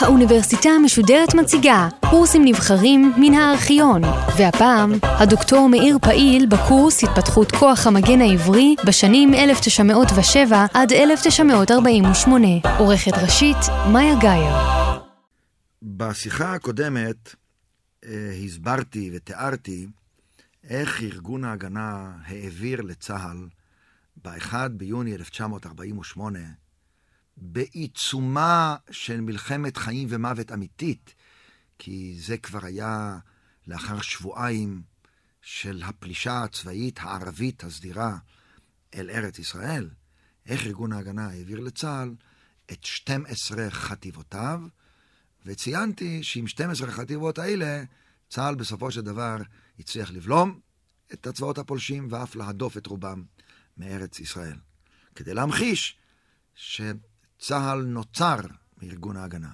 האוניברסיטה המשודרת מציגה קורסים נבחרים מן הארכיון, והפעם הדוקטור מאיר פעיל בקורס התפתחות כוח המגן העברי בשנים 1907 עד 1948. עורכת ראשית, מאיה גאייר. בשיחה הקודמת אה, הסברתי ותיארתי איך ארגון ההגנה העביר לצה"ל ב-1 ביוני 1948 בעיצומה של מלחמת חיים ומוות אמיתית, כי זה כבר היה לאחר שבועיים של הפלישה הצבאית הערבית הסדירה אל ארץ ישראל, איך ארגון ההגנה העביר לצה"ל את 12 חטיבותיו, וציינתי שעם 12 החטיבות האלה, צה"ל בסופו של דבר הצליח לבלום את הצבאות הפולשים ואף להדוף את רובם מארץ ישראל. כדי להמחיש ש... צה"ל נוצר מארגון ההגנה.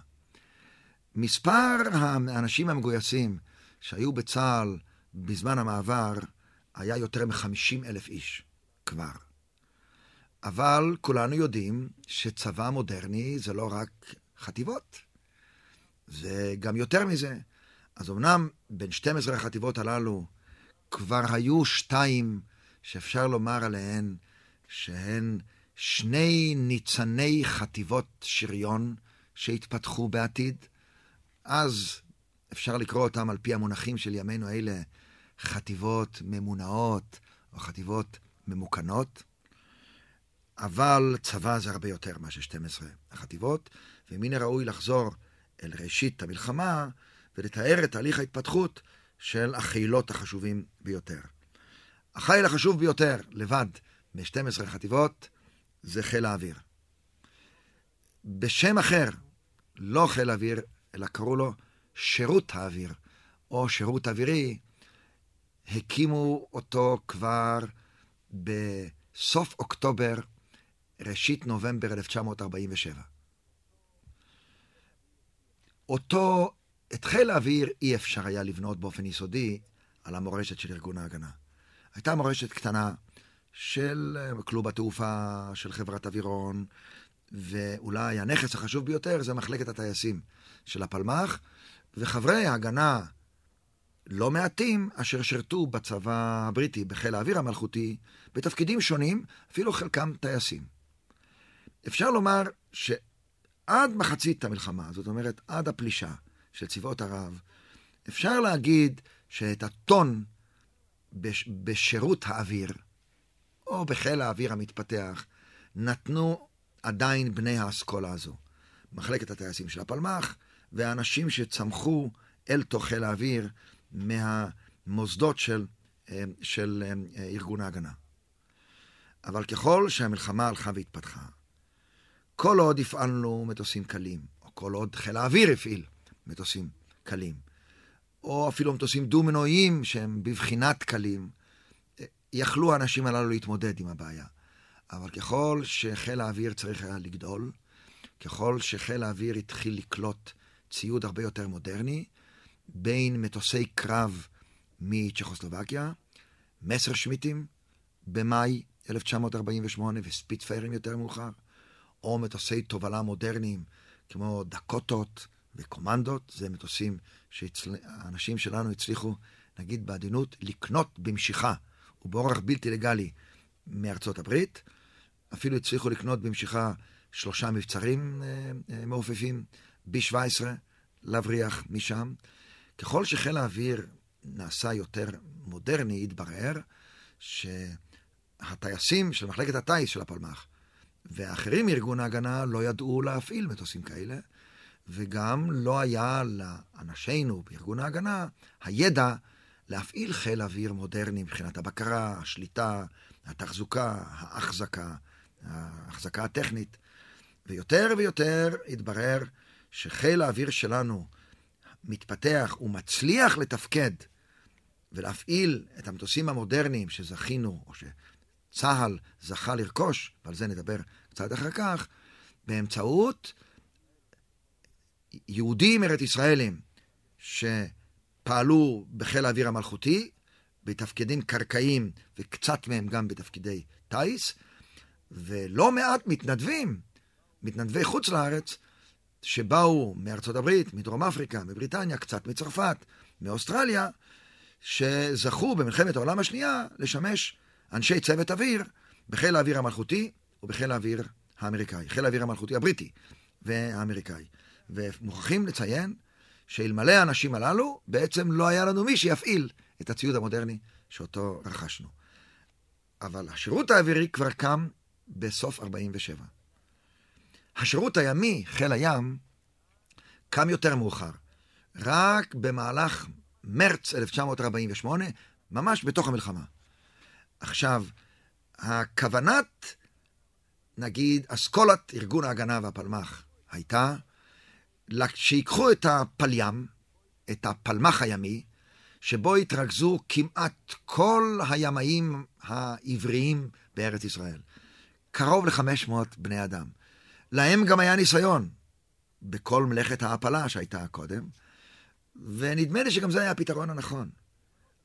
מספר האנשים המגויסים שהיו בצה"ל בזמן המעבר היה יותר מ-50 אלף איש כבר. אבל כולנו יודעים שצבא מודרני זה לא רק חטיבות, זה גם יותר מזה. אז אמנם בין 12 החטיבות הללו כבר היו שתיים שאפשר לומר עליהן שהן שני ניצני חטיבות שריון שהתפתחו בעתיד. אז אפשר לקרוא אותם על פי המונחים של ימינו אלה חטיבות ממונעות או חטיבות ממוכנות. אבל צבא זה הרבה יותר מאשר 12 החטיבות, ומן הראוי לחזור אל ראשית המלחמה ולתאר את תהליך ההתפתחות של החילות החשובים ביותר. החיל החשוב ביותר, לבד מ-12 חטיבות, זה חיל האוויר. בשם אחר, לא חיל האוויר, אלא קראו לו שירות האוויר, או שירות אווירי, הקימו אותו כבר בסוף אוקטובר, ראשית נובמבר 1947. אותו, את חיל האוויר אי אפשר היה לבנות באופן יסודי על המורשת של ארגון ההגנה. הייתה מורשת קטנה, של אה, כלוב התעופה, של חברת אווירון, ואולי הנכס החשוב ביותר זה מחלקת הטייסים של הפלמ"ח, וחברי ההגנה לא מעטים אשר שירתו בצבא הבריטי, בחיל האוויר המלכותי, בתפקידים שונים, אפילו חלקם טייסים. אפשר לומר שעד מחצית המלחמה, זאת אומרת עד הפלישה של צבאות ערב, אפשר להגיד שאת הטון בש... בשירות האוויר, או בחיל האוויר המתפתח, נתנו עדיין בני האסכולה הזו. מחלקת הטייסים של הפלמ"ח, והאנשים שצמחו אל תוך חיל האוויר מהמוסדות של, אה, של אה, ארגון ההגנה. אבל ככל שהמלחמה הלכה והתפתחה, כל עוד הפעלנו מטוסים קלים, או כל עוד חיל האוויר הפעיל מטוסים קלים, או אפילו מטוסים דו-מנועיים שהם בבחינת קלים, יכלו האנשים הללו להתמודד עם הבעיה. אבל ככל שחיל האוויר צריך היה לגדול, ככל שחיל האוויר התחיל לקלוט ציוד הרבה יותר מודרני, בין מטוסי קרב מצ'כוסלובקיה, מסר שמיטים במאי 1948 וספיטפיירים יותר מאוחר, או מטוסי תובלה מודרניים כמו דקוטות וקומנדות, זה מטוסים שהאנשים שלנו הצליחו, נגיד בעדינות, לקנות במשיכה ובאורח בלתי לגלי מארצות הברית. אפילו הצליחו לקנות במשיכה שלושה מבצרים אה, אה, מעופפים, B-17, להבריח משם. ככל שחיל האוויר נעשה יותר מודרני, התברר שהטייסים של מחלקת הטיס של הפלמ"ח ואחרים מארגון ההגנה לא ידעו להפעיל מטוסים כאלה, וגם לא היה לאנשינו בארגון ההגנה הידע להפעיל חיל אוויר מודרני מבחינת הבקרה, השליטה, התחזוקה, ההחזקה, ההחזקה הטכנית. ויותר ויותר התברר שחיל האוויר שלנו מתפתח ומצליח לתפקד ולהפעיל את המטוסים המודרניים שזכינו, או שצה"ל זכה לרכוש, ועל זה נדבר קצת אחר כך, באמצעות יהודים ארץ ישראלים, ש... פעלו בחיל האוויר המלכותי, בתפקידים קרקעיים, וקצת מהם גם בתפקידי טיס, ולא מעט מתנדבים, מתנדבי חוץ לארץ, שבאו מארצות הברית, מדרום אפריקה, מבריטניה, קצת מצרפת, מאוסטרליה, שזכו במלחמת העולם השנייה לשמש אנשי צוות אוויר בחיל האוויר המלכותי ובחיל האוויר האמריקאי, חיל האוויר המלכותי הבריטי והאמריקאי. ומוכרחים לציין שאלמלא האנשים הללו, בעצם לא היה לנו מי שיפעיל את הציוד המודרני שאותו רכשנו. אבל השירות האווירי כבר קם בסוף 47. השירות הימי, חיל הים, קם יותר מאוחר. רק במהלך מרץ 1948, ממש בתוך המלחמה. עכשיו, הכוונת, נגיד, אסכולת ארגון ההגנה והפלמ"ח הייתה שיקחו את הפלים, את הפלמ"ח הימי, שבו התרכזו כמעט כל הימאים העבריים בארץ ישראל. קרוב ל-500 בני אדם. להם גם היה ניסיון בכל מלאכת ההעפלה שהייתה קודם, ונדמה לי שגם זה היה הפתרון הנכון.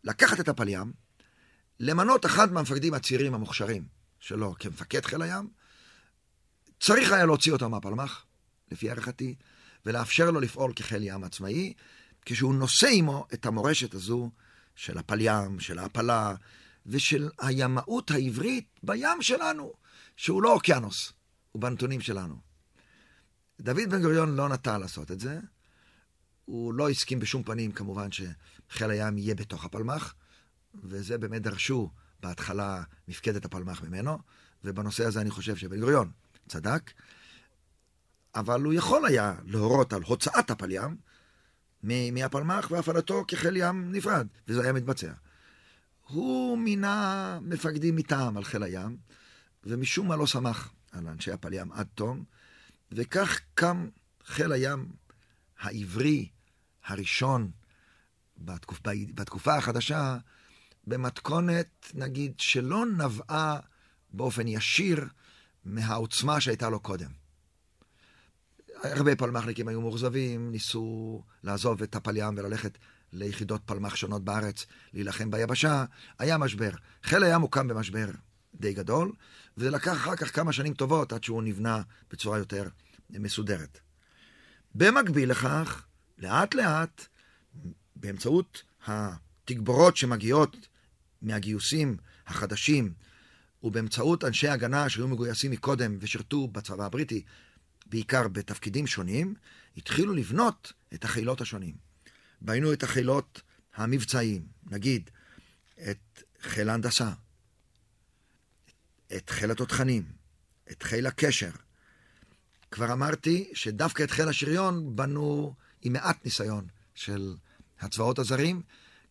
לקחת את הפלים, למנות אחד מהמפקדים הצעירים המוכשרים שלו כמפקד חיל הים, צריך היה להוציא אותו מהפלמ"ח, לפי הערכתי, ולאפשר לו לפעול כחיל ים עצמאי, כשהוא נושא עמו את המורשת הזו של הפלים, של ההעפלה ושל הימאות העברית בים שלנו, שהוא לא אוקיינוס, הוא בנתונים שלנו. דוד בן גוריון לא נטה לעשות את זה. הוא לא הסכים בשום פנים, כמובן, שחיל הים יהיה בתוך הפלמ"ח, וזה באמת דרשו בהתחלה מפקדת הפלמ"ח ממנו, ובנושא הזה אני חושב שבן גוריון צדק. אבל הוא יכול היה להורות על הוצאת הפלים מהפלמ"ח והפעלתו כחיל ים נפרד, וזה היה מתבצע. הוא מינה מפקדים מטעם על חיל הים, ומשום מה לא שמח על אנשי הפלים עד תום, וכך קם חיל הים העברי הראשון בתקופ... בתקופה החדשה, במתכונת, נגיד, שלא נבעה באופן ישיר מהעוצמה שהייתה לו קודם. הרבה פלמ"חניקים היו מאוכזבים, ניסו לעזוב את הפלים וללכת ליחידות פלמ"ח שונות בארץ, להילחם ביבשה. היה משבר. חיל הים הוקם במשבר די גדול, וזה לקח אחר כך כמה שנים טובות עד שהוא נבנה בצורה יותר מסודרת. במקביל לכך, לאט לאט, באמצעות התגבורות שמגיעות מהגיוסים החדשים, ובאמצעות אנשי הגנה שהיו מגויסים מקודם ושירתו בצבא הבריטי, בעיקר בתפקידים שונים, התחילו לבנות את החילות השונים. ביינו את החילות המבצעיים, נגיד, את חיל ההנדסה, את חיל התותחנים, את חיל הקשר. כבר אמרתי שדווקא את חיל השריון בנו עם מעט ניסיון של הצבאות הזרים,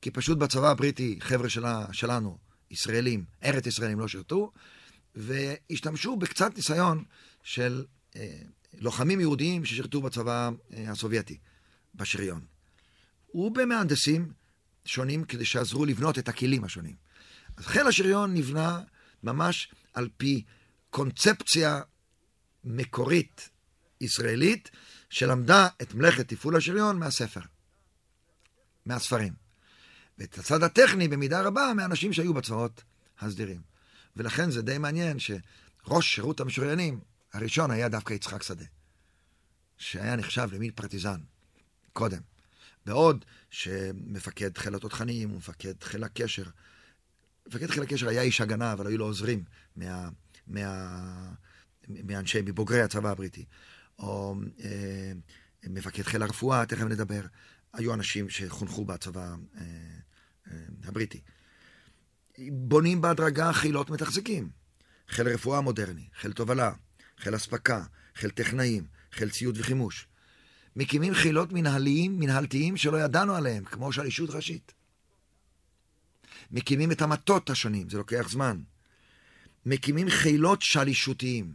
כי פשוט בצבא הבריטי, חבר'ה שלה, שלנו, ישראלים, ארץ ישראלים לא שירתו, והשתמשו בקצת ניסיון של אה, לוחמים יהודיים ששירתו בצבא אה, הסובייטי, בשריון. ובמהנדסים שונים כדי שעזרו לבנות את הכלים השונים. אז חיל השריון נבנה ממש על פי קונספציה מקורית ישראלית, שלמדה את מלאכת תפעול השריון מהספר, מהספרים. ואת הצד הטכני במידה רבה מאנשים שהיו בצבאות הסדירים. ולכן זה די מעניין שראש שירות המשוריינים הראשון היה דווקא יצחק שדה, שהיה נחשב למין פרטיזן קודם. בעוד שמפקד חיל התותחנים ומפקד חיל הקשר, מפקד חיל הקשר היה איש הגנה, אבל היו לו עוזרים מה, מה, מאנשי, מבוגרי הצבא הבריטי. או אה, מפקד חיל הרפואה, תכף נדבר. היו אנשים שחונכו בצבא אה, אה, הבריטי. בונים בהדרגה חילות מתחזקים. חיל רפואה מודרני, חיל תובלה, חיל אספקה, חיל טכנאים, חיל ציוד וחימוש. מקימים חילות מנהליים, מנהלתיים שלא ידענו עליהם, כמו שלישות ראשית. מקימים את המטות השונים, זה לוקח זמן. מקימים חילות שלישותיים.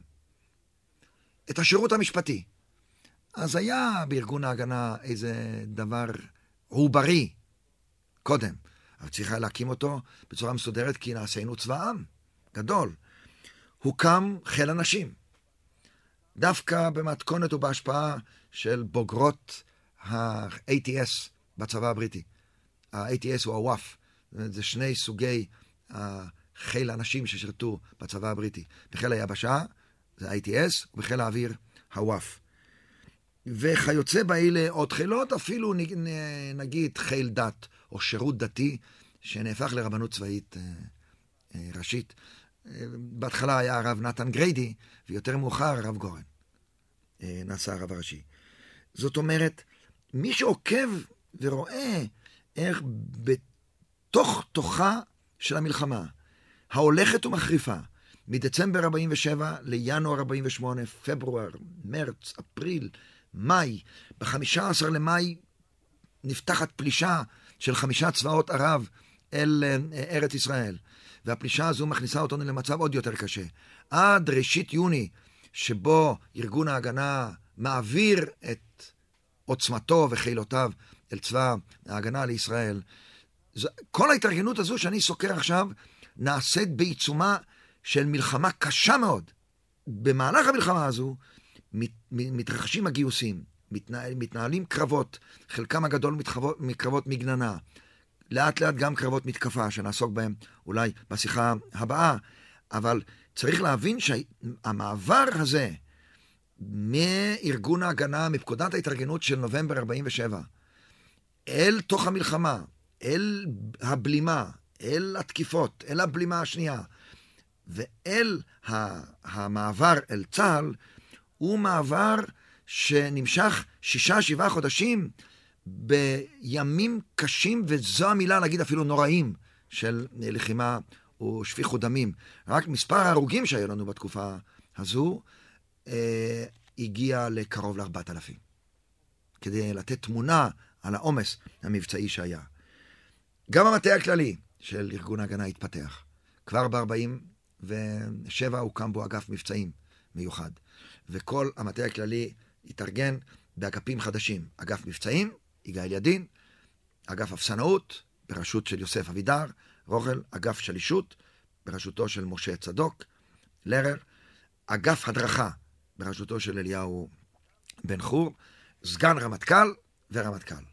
את השירות המשפטי. אז היה בארגון ההגנה איזה דבר עוברי קודם, אבל צריכה להקים אותו בצורה מסודרת, כי נעשינו צבא עם גדול. הוקם חיל הנשים. דווקא במתכונת ובהשפעה של בוגרות ה-ATS בצבא הבריטי. ה-ATS הוא הוואף, זה שני סוגי חיל האנשים ששירתו בצבא הבריטי. בחיל היבשה, זה ITS, ובחיל האוויר, הוואף. וכיוצא באלה עוד חילות, אפילו נגיד חיל דת או שירות דתי, שנהפך לרבנות צבאית אה, אה, ראשית. אה, בהתחלה היה הרב נתן גריידי, ויותר מאוחר הרב גורן נעשה הרב הראשי. זאת אומרת, מי שעוקב ורואה איך בתוך תוכה של המלחמה, ההולכת ומחריפה, מדצמבר 47 לינואר 48, פברואר, מרץ, אפריל, מאי, ב-15 למאי נפתחת פלישה של חמישה צבאות ערב אל אה, ארץ ישראל. והפלישה הזו מכניסה אותנו למצב עוד יותר קשה. עד ראשית יוני, שבו ארגון ההגנה מעביר את עוצמתו וחילותיו אל צבא ההגנה לישראל. כל ההתארגנות הזו שאני סוקר עכשיו, נעשית בעיצומה של מלחמה קשה מאוד. במהלך המלחמה הזו מתרחשים הגיוסים, מתנהל, מתנהלים קרבות, חלקם הגדול מתחבות, מקרבות מגננה, לאט לאט גם קרבות מתקפה, שנעסוק בהם אולי בשיחה הבאה, אבל צריך להבין שהמעבר הזה מארגון ההגנה, מפקודת ההתארגנות של נובמבר 47, אל תוך המלחמה, אל הבלימה, אל התקיפות, אל הבלימה השנייה, ואל המעבר אל צה"ל, הוא מעבר שנמשך שישה, שבעה חודשים בימים קשים, וזו המילה להגיד אפילו נוראים, של לחימה ושפיכות דמים. רק מספר ההרוגים שהיו לנו בתקופה הזו אה, הגיע לקרוב לארבעת אלפים. כדי לתת תמונה על העומס המבצעי שהיה. גם המטה הכללי של ארגון ההגנה התפתח. כבר ב-47 הוקם בו אגף מבצעים מיוחד. וכל המטה הכללי התארגן באגפים חדשים. אגף מבצעים, יגאל ידין, אגף אפסנאות, בראשות של יוסף אבידר, רוחל, אגף שלישות, בראשותו של משה צדוק, לרר, אגף הדרכה, בראשותו של אליהו בן חור, סגן רמטכ"ל ורמטכ"ל.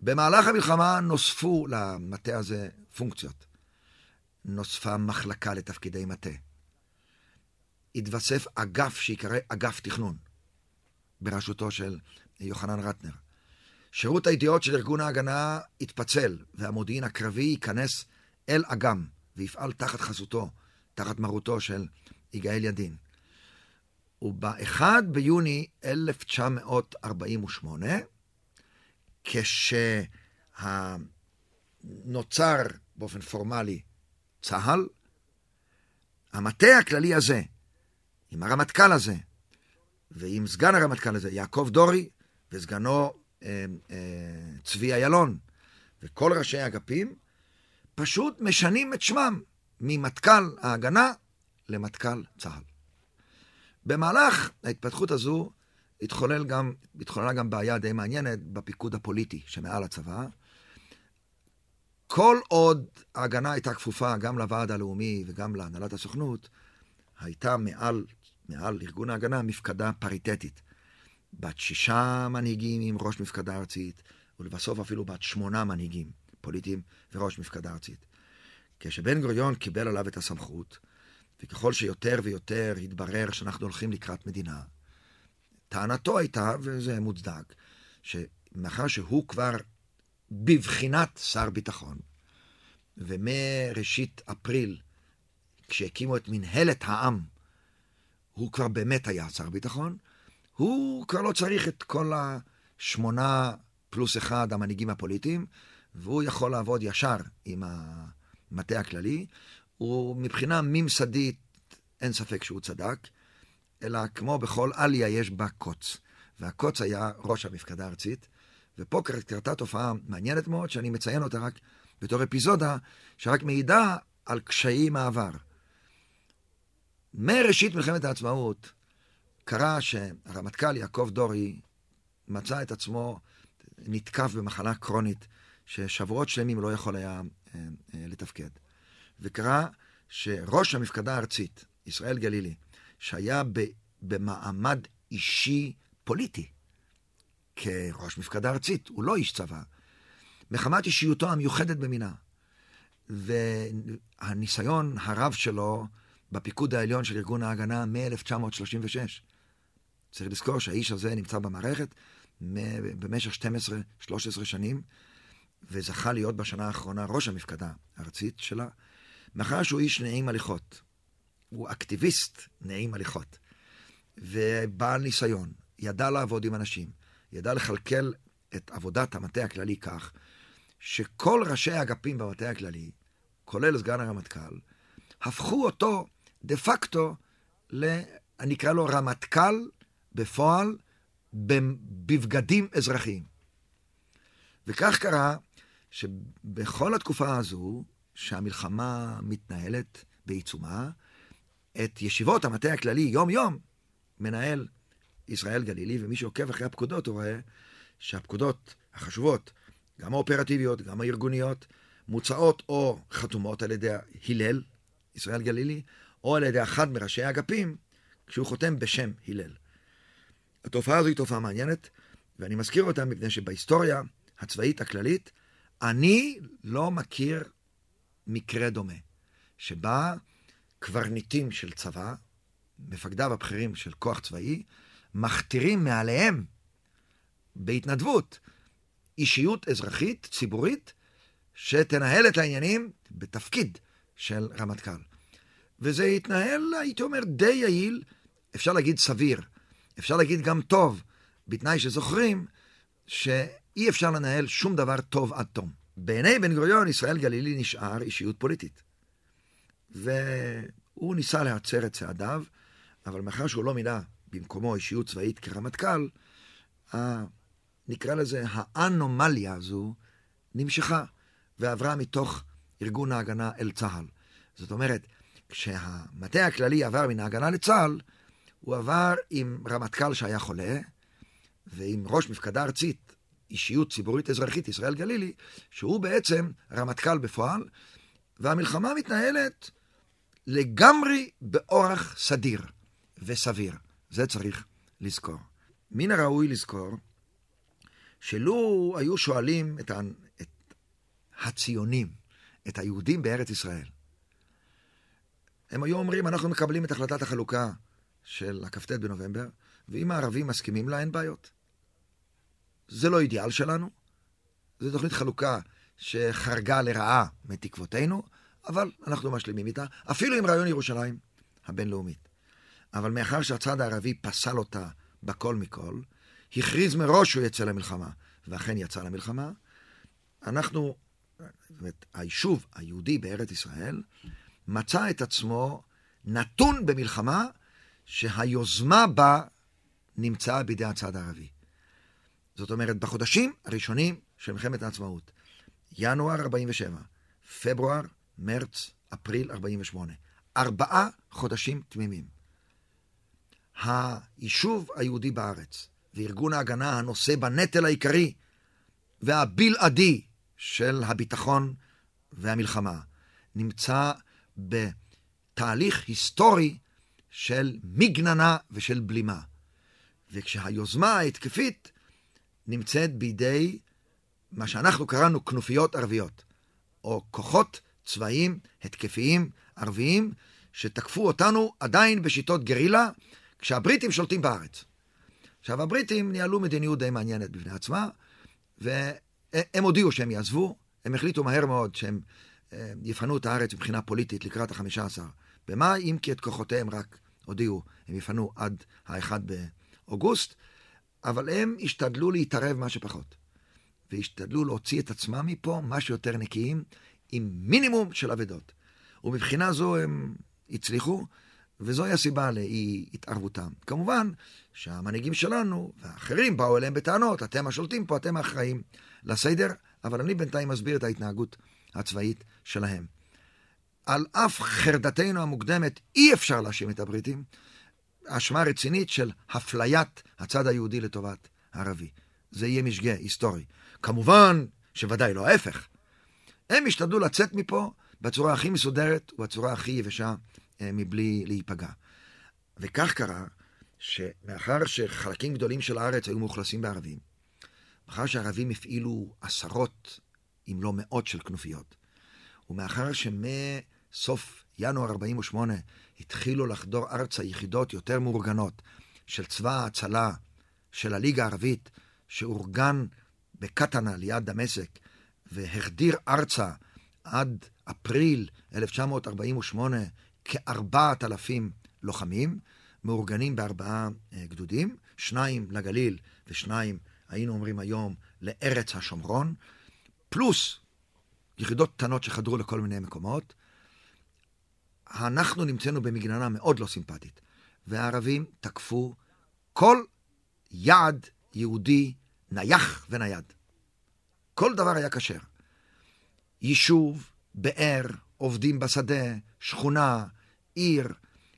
במהלך המלחמה נוספו למטה הזה פונקציות. נוספה מחלקה לתפקידי מטה. התווסף אגף שיקרא אגף תכנון, בראשותו של יוחנן רטנר. שירות הידיעות של ארגון ההגנה התפצל, והמודיעין הקרבי ייכנס אל אגם, ויפעל תחת חסותו, תחת מרותו של יגאל ידין. וב-1 ביוני 1948, כשנוצר באופן פורמלי צה"ל, המטה הכללי הזה, עם הרמטכ"ל הזה, ועם סגן הרמטכ"ל הזה, יעקב דורי, וסגנו צבי איילון, וכל ראשי האגפים, פשוט משנים את שמם ממטכ"ל ההגנה למטכ"ל צה"ל. במהלך ההתפתחות הזו התחולל גם, התחוללה גם בעיה די מעניינת בפיקוד הפוליטי שמעל הצבא. כל עוד ההגנה הייתה כפופה גם לוועד הלאומי וגם להנהלת הסוכנות, הייתה מעל, מעל ארגון ההגנה מפקדה פריטטית. בת שישה מנהיגים עם ראש מפקדה ארצית, ולבסוף אפילו בת שמונה מנהיגים פוליטיים וראש מפקדה ארצית. כשבן גוריון קיבל עליו את הסמכות, וככל שיותר ויותר התברר שאנחנו הולכים לקראת מדינה, טענתו הייתה, וזה מוצדק, שמאחר שהוא כבר בבחינת שר ביטחון, ומראשית אפריל, כשהקימו את מנהלת העם, הוא כבר באמת היה שר ביטחון, הוא כבר לא צריך את כל השמונה פלוס אחד המנהיגים הפוליטיים, והוא יכול לעבוד ישר עם המטה הכללי. ומבחינה ממסדית, אין ספק שהוא צדק, אלא כמו בכל עליה יש בה קוץ. והקוץ היה ראש המפקדה הארצית, ופה קרתה תופעה מעניינת מאוד, שאני מציין אותה רק בתור אפיזודה, שרק מעידה על קשיים העבר. מראשית מלחמת העצמאות, קרה שהרמטכ"ל יעקב דורי מצא את עצמו נתקף במחלה קרונית, ששבועות שלמים לא יכול היה אה, אה, לתפקד. וקרה שראש המפקדה הארצית, ישראל גלילי, שהיה ב, במעמד אישי פוליטי, כראש מפקדה ארצית, הוא לא איש צבא, מחמת אישיותו המיוחדת במינה. והניסיון הרב שלו בפיקוד העליון של ארגון ההגנה מ-1936. צריך לזכור שהאיש הזה נמצא במערכת במשך 12-13 שנים, וזכה להיות בשנה האחרונה ראש המפקדה הארצית שלה, מאחר שהוא איש נעים הליכות. הוא אקטיביסט נעים הליכות, ובעל ניסיון, ידע לעבוד עם אנשים, ידע לכלכל את עבודת המטה הכללי כך, שכל ראשי האגפים במטה הכללי, כולל סגן הרמטכ"ל, הפכו אותו דה פקטו, ל... אני אקרא לו רמטכ"ל בפועל, בבגדים אזרחיים. וכך קרה שבכל התקופה הזו, שהמלחמה מתנהלת בעיצומה, את ישיבות המטה הכללי יום-יום מנהל ישראל גלילי, ומי שעוקב אחרי הפקודות הוא רואה שהפקודות החשובות, גם האופרטיביות, גם הארגוניות, מוצעות או חתומות על ידי הלל, ישראל גלילי, או על ידי אחד מראשי האגפים, כשהוא חותם בשם הלל. התופעה הזו היא תופעה מעניינת, ואני מזכיר אותה מפני שבהיסטוריה הצבאית הכללית, אני לא מכיר מקרה דומה, שבה קברניטים של צבא, מפקדיו הבכירים של כוח צבאי, מכתירים מעליהם, בהתנדבות, אישיות אזרחית, ציבורית, שתנהל את העניינים בתפקיד של רמטכ"ל. וזה התנהל, הייתי אומר, די יעיל, אפשר להגיד סביר, אפשר להגיד גם טוב, בתנאי שזוכרים שאי אפשר לנהל שום דבר טוב עד תום. בעיני בן גוריון, ישראל גלילי נשאר אישיות פוליטית. והוא ניסה להצר את צעדיו, אבל מאחר שהוא לא מינה במקומו אישיות צבאית כרמטכ"ל, נקרא לזה, האנומליה הזו נמשכה ועברה מתוך ארגון ההגנה אל צה"ל. זאת אומרת, כשהמטה הכללי עבר מן ההגנה לצה"ל, הוא עבר עם רמטכ"ל שהיה חולה, ועם ראש מפקדה ארצית, אישיות ציבורית אזרחית, ישראל גלילי, שהוא בעצם רמטכ"ל בפועל, והמלחמה מתנהלת לגמרי באורח סדיר וסביר. זה צריך לזכור. מן הראוי לזכור שלו היו שואלים את, ה... את הציונים, את היהודים בארץ ישראל, הם היו אומרים, אנחנו מקבלים את החלטת החלוקה של הכ"ט בנובמבר, ואם הערבים מסכימים לה, אין בעיות. זה לא אידיאל שלנו, זו תוכנית חלוקה שחרגה לרעה מתקוותינו, אבל אנחנו משלימים איתה, אפילו עם רעיון ירושלים הבינלאומית. אבל מאחר שהצד הערבי פסל אותה בכל מכל, הכריז מראש שהוא יצא למלחמה, ואכן יצא למלחמה, אנחנו, זאת אומרת, היישוב היהודי בארץ ישראל, מצא את עצמו נתון במלחמה שהיוזמה בה נמצאה בידי הצד הערבי. זאת אומרת, בחודשים הראשונים של מלחמת העצמאות, ינואר 47, פברואר, מרץ, אפריל 48, ארבעה חודשים תמימים. היישוב היהודי בארץ וארגון ההגנה הנושא בנטל העיקרי והבלעדי של הביטחון והמלחמה נמצא בתהליך היסטורי של מגננה ושל בלימה. וכשהיוזמה ההתקפית נמצאת בידי מה שאנחנו קראנו כנופיות ערביות, או כוחות צבאיים התקפיים ערביים שתקפו אותנו עדיין בשיטות גרילה, כשהבריטים שולטים בארץ. עכשיו, הבריטים ניהלו מדיניות די מעניינת בפני עצמה, והם הודיעו שהם יעזבו, הם החליטו מהר מאוד שהם אה, יפנו את הארץ מבחינה פוליטית לקראת החמישה עשר במאי, אם כי את כוחותיהם רק הודיעו, הם יפנו עד האחד באוגוסט, אבל הם השתדלו להתערב מה שפחות. והשתדלו להוציא את עצמם מפה מה שיותר נקיים, עם מינימום של אבדות. ומבחינה זו הם הצליחו, וזוהי הסיבה לאי התערבותם. כמובן שהמנהיגים שלנו והאחרים באו אליהם בטענות, אתם השולטים פה, אתם האחראים לסדר, אבל אני בינתיים מסביר את ההתנהגות הצבאית שלהם. על אף חרדתנו המוקדמת אי אפשר להאשים את הבריטים, האשמה רצינית של הפליית הצד היהודי לטובת הערבי. זה יהיה משגה היסטורי. כמובן שוודאי לא ההפך. הם השתדלו לצאת מפה בצורה הכי מסודרת ובצורה הכי יבשה אה, מבלי להיפגע. וכך קרה שמאחר שחלקים גדולים של הארץ היו מאוכלסים בערבים, מאחר שהערבים הפעילו עשרות אם לא מאות של כנופיות. ומאחר שמסוף ינואר 48' התחילו לחדור ארצה יחידות יותר מאורגנות של צבא ההצלה של הליגה הערבית, שאורגן בקטנה ליד דמשק, והחדיר ארצה עד אפריל 1948 כארבעת אלפים לוחמים, מאורגנים בארבעה אה, גדודים, שניים לגליל ושניים, היינו אומרים היום, לארץ השומרון, פלוס יחידות קטנות שחדרו לכל מיני מקומות. אנחנו נמצאנו במגננה מאוד לא סימפטית, והערבים תקפו כל יעד יהודי נייח ונייד. כל דבר היה כשר. יישוב, באר, עובדים בשדה, שכונה, עיר,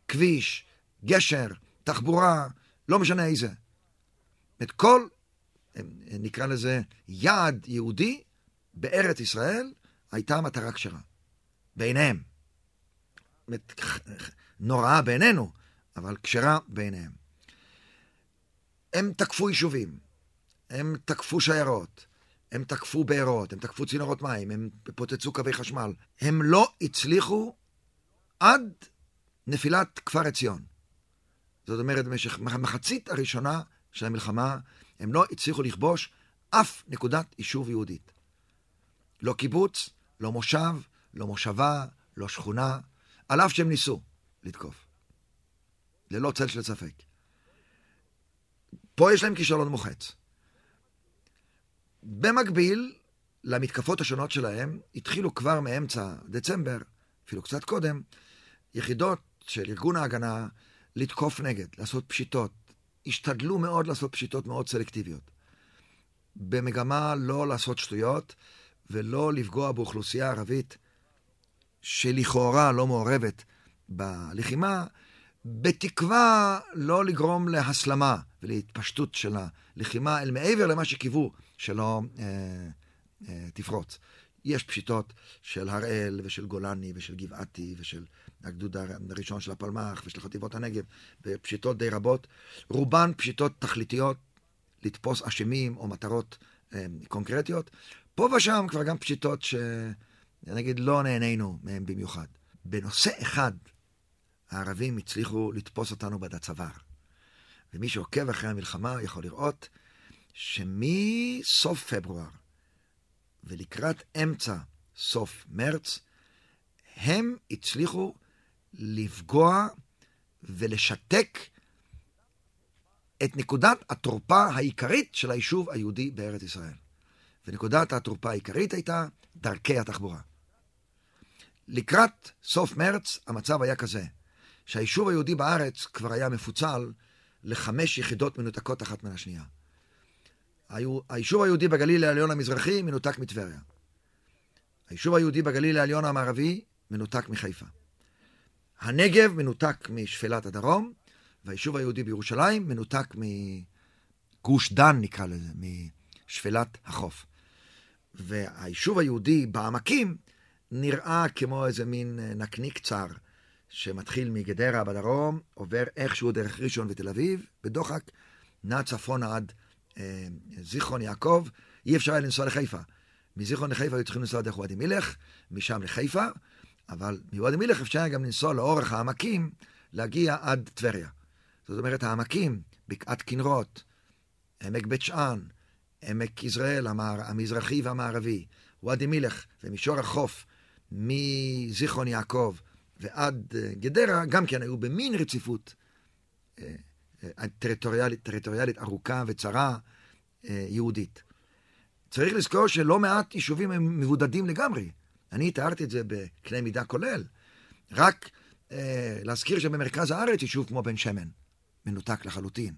כביש, גשר, תחבורה, לא משנה איזה. את כל, נקרא לזה, יעד יהודי בארץ ישראל, הייתה מטרה כשרה. בעיניהם. נוראה בעינינו, אבל כשרה בעיניהם. הם תקפו יישובים, הם תקפו שיירות, הם תקפו בארות, הם תקפו צינורות מים, הם פוצצו קווי חשמל. הם לא הצליחו עד נפילת כפר עציון. זאת אומרת, במשך המחצית הראשונה של המלחמה, הם לא הצליחו לכבוש אף נקודת יישוב יהודית. לא קיבוץ, לא מושב, לא מושבה, לא שכונה, על אף שהם ניסו לתקוף. ללא צל של ספק. פה יש להם כישלון מוחץ. במקביל למתקפות השונות שלהם, התחילו כבר מאמצע דצמבר, אפילו קצת קודם, יחידות של ארגון ההגנה לתקוף נגד, לעשות פשיטות. השתדלו מאוד לעשות פשיטות מאוד סלקטיביות. במגמה לא לעשות שטויות ולא לפגוע באוכלוסייה ערבית שלכאורה לא מעורבת בלחימה, בתקווה לא לגרום להסלמה ולהתפשטות של הלחימה אל מעבר למה שקיוו שלא אה, אה, תפרוץ. יש פשיטות של הראל ושל גולני ושל גבעתי ושל הגדוד הראשון של הפלמ"ח ושל חטיבות הנגב, ופשיטות די רבות. רובן פשיטות תכליתיות, לתפוס אשמים או מטרות אה, קונקרטיות. פה ושם כבר גם פשיטות שנגיד לא נהנינו מהן במיוחד. בנושא אחד הערבים הצליחו לתפוס אותנו בד הצוואר. ומי שעוקב אחרי המלחמה יכול לראות שמסוף פברואר ולקראת אמצע סוף מרץ, הם הצליחו לפגוע ולשתק את נקודת התורפה העיקרית של היישוב היהודי בארץ ישראל. ונקודת התורפה העיקרית הייתה דרכי התחבורה. לקראת סוף מרץ המצב היה כזה, שהיישוב היהודי בארץ כבר היה מפוצל לחמש יחידות מנותקות אחת מן השנייה. היישוב היהודי בגליל העליון המזרחי מנותק מטבריה. היישוב היהודי בגליל העליון המערבי מנותק מחיפה. הנגב מנותק משפלת הדרום, והיישוב היהודי בירושלים מנותק מגוש דן, נקרא לזה, משפלת החוף. והיישוב היהודי בעמקים נראה כמו איזה מין נקניק צר, שמתחיל מגדרה בדרום, עובר איכשהו דרך ראשון ותל אביב, בדוחק, נע צפונה עד אה, זיכרון יעקב, אי אפשר היה לנסוע לחיפה. מזיכרון לחיפה היו צריכים לנסוע דרך ואדי מילך, משם לחיפה, אבל מוואדי מילך אפשר היה גם לנסוע לאורך העמקים, להגיע עד טבריה. זאת אומרת, העמקים, בקעת כנרות, עמק בית שאן, עמק יזרעאל המזרחי והמערבי, ואדי מילך ומישור החוף, מזיכרון יעקב ועד אה, גדרה, גם כן היו במין רציפות אה, אה, טריטוריאלית, טריטוריאלית ארוכה וצרה יהודית. צריך לזכור שלא מעט יישובים הם מבודדים לגמרי. אני תיארתי את זה בקנה מידה כולל. רק אה, להזכיר שבמרכז הארץ יישוב כמו בן שמן, מנותק לחלוטין.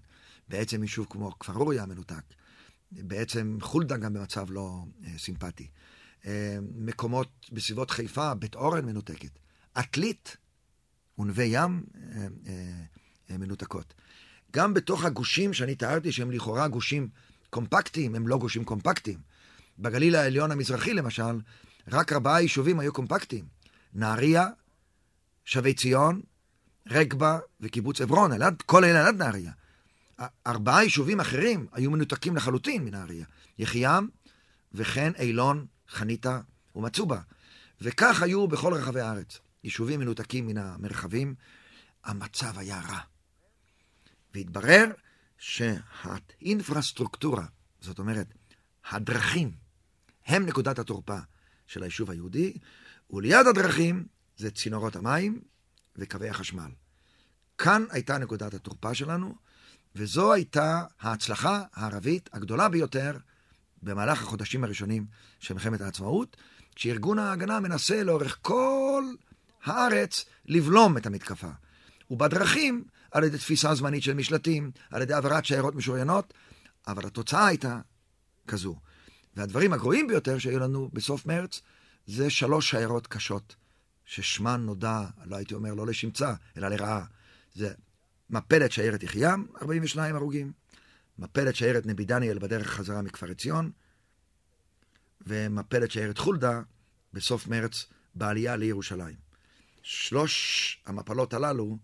בעצם יישוב כמו כפר אוריה מנותק. בעצם חולדה גם במצב לא אה, סימפטי. אה, מקומות בסביבות חיפה, בית אורן מנותקת. עתלית ונווה ים אה, אה, מנותקות. גם בתוך הגושים שאני תיארתי, שהם לכאורה גושים קומפקטיים, הם לא גושים קומפקטיים. בגליל העליון המזרחי, למשל, רק ארבעה יישובים היו קומפקטיים. נהריה, שבי ציון, רגבה וקיבוץ עברון, אלעד, כל אלה עד נהריה. ארבעה יישובים אחרים היו מנותקים לחלוטין מנהריה. יחיעם וכן אילון, חניתה ומצובה. וכך היו בכל רחבי הארץ. יישובים מנותקים מן המרחבים, המצב היה רע. והתברר שהאינפרסטרוקטורה, זאת אומרת, הדרכים, הם נקודת התורפה של היישוב היהודי, וליד הדרכים זה צינורות המים וקווי החשמל. כאן הייתה נקודת התורפה שלנו, וזו הייתה ההצלחה הערבית הגדולה ביותר במהלך החודשים הראשונים של מלחמת העצמאות, כשארגון ההגנה מנסה לאורך כל הארץ לבלום את המתקפה. ובדרכים, על ידי תפיסה זמנית של משלטים, על ידי העברת שיירות משוריינות, אבל התוצאה הייתה כזו. והדברים הגרועים ביותר שהיו לנו בסוף מרץ, זה שלוש שיירות קשות, ששמן נודע, לא הייתי אומר לא לשמצה, אלא לרעה. זה מפלת שיירת יחיעם, 42 הרוגים, מפלת שיירת נבי דניאל בדרך חזרה מכפר עציון, ומפלת שיירת חולדה בסוף מרץ בעלייה לירושלים. שלוש המפלות הללו,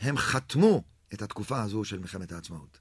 הם חתמו את התקופה הזו של מלחמת העצמאות.